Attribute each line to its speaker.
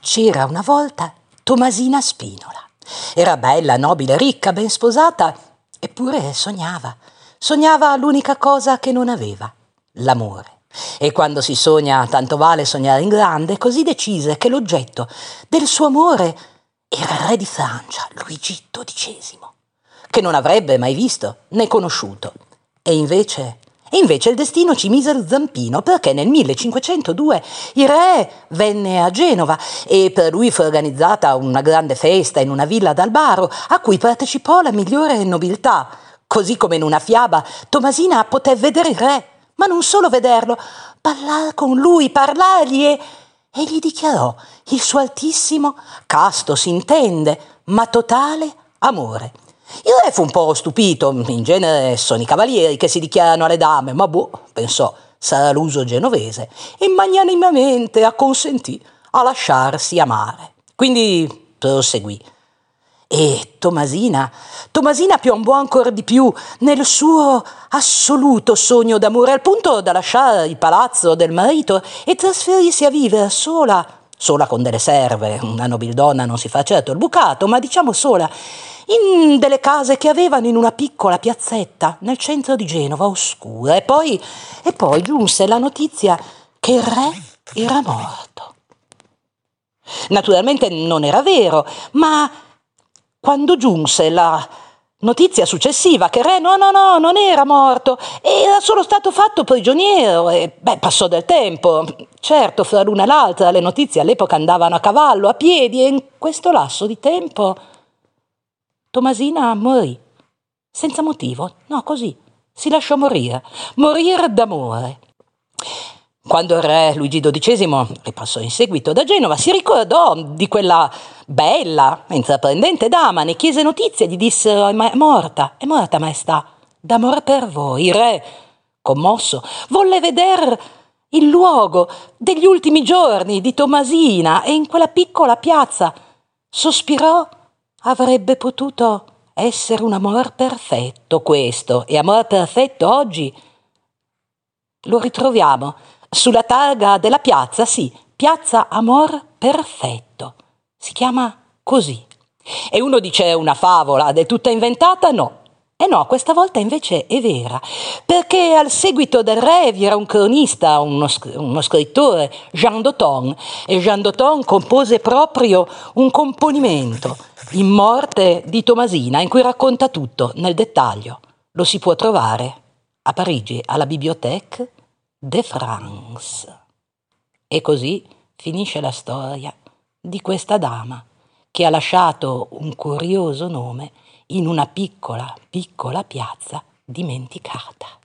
Speaker 1: C'era una volta Tomasina Spinola. Era bella, nobile, ricca, ben sposata, eppure sognava. Sognava l'unica cosa che non aveva, l'amore. E quando si sogna, tanto vale sognare in grande, così decise che l'oggetto del suo amore era il re di Francia, Luigi XII, che non avrebbe mai visto né conosciuto. E invece invece il destino ci mise lo zampino perché nel 1502 il re venne a Genova e per lui fu organizzata una grande festa in una villa d'Albaro a cui partecipò la migliore nobiltà. Così come in una fiaba, Tomasina poté vedere il re, ma non solo vederlo, parlare con lui, parlargli e, e gli dichiarò il suo altissimo, casto si intende, ma totale amore. Il re fu un po' stupito, in genere sono i cavalieri che si dichiarano alle dame, ma boh, pensò, sarà l'uso genovese, e magnanimamente acconsentì a lasciarsi amare. Quindi proseguì. E Tomasina, Tomasina piombò ancora di più nel suo assoluto sogno d'amore, al punto da lasciare il palazzo del marito e trasferirsi a vivere sola, sola con delle serve, una nobildonna non si fa certo il bucato, ma diciamo sola, in delle case che avevano in una piccola piazzetta nel centro di Genova, oscura, e poi, e poi giunse la notizia che il re era morto. Naturalmente non era vero, ma quando giunse la notizia successiva che re no, no, no, non era morto, era solo stato fatto prigioniero e beh, passò del tempo. Certo, fra l'una e l'altra le notizie all'epoca andavano a cavallo, a piedi e in questo lasso di tempo Tomasina morì. Senza motivo, no, così. Si lasciò morire. Morire d'amore. Quando il re Luigi XII ripassò in seguito da Genova, si ricordò di quella bella, intraprendente dama, ne chiese notizie, gli dissero: È morta, è morta, maestà, d'amore per voi. Il re, commosso, volle vedere il luogo degli ultimi giorni di Tomasina e in quella piccola piazza sospirò Avrebbe potuto essere un amor perfetto questo, e amor perfetto oggi lo ritroviamo sulla targa della piazza, sì, piazza Amor Perfetto. Si chiama così. E uno dice una favola, è tutta inventata? No, e no, questa volta invece è vera, perché al seguito del re vi era un cronista, uno, uno scrittore, Jean d'Auton, e Jean d'Auton compose proprio un componimento in morte di Tomasina in cui racconta tutto nel dettaglio. Lo si può trovare a Parigi alla Bibliothèque de France. E così finisce la storia di questa dama che ha lasciato un curioso nome in una piccola, piccola piazza dimenticata.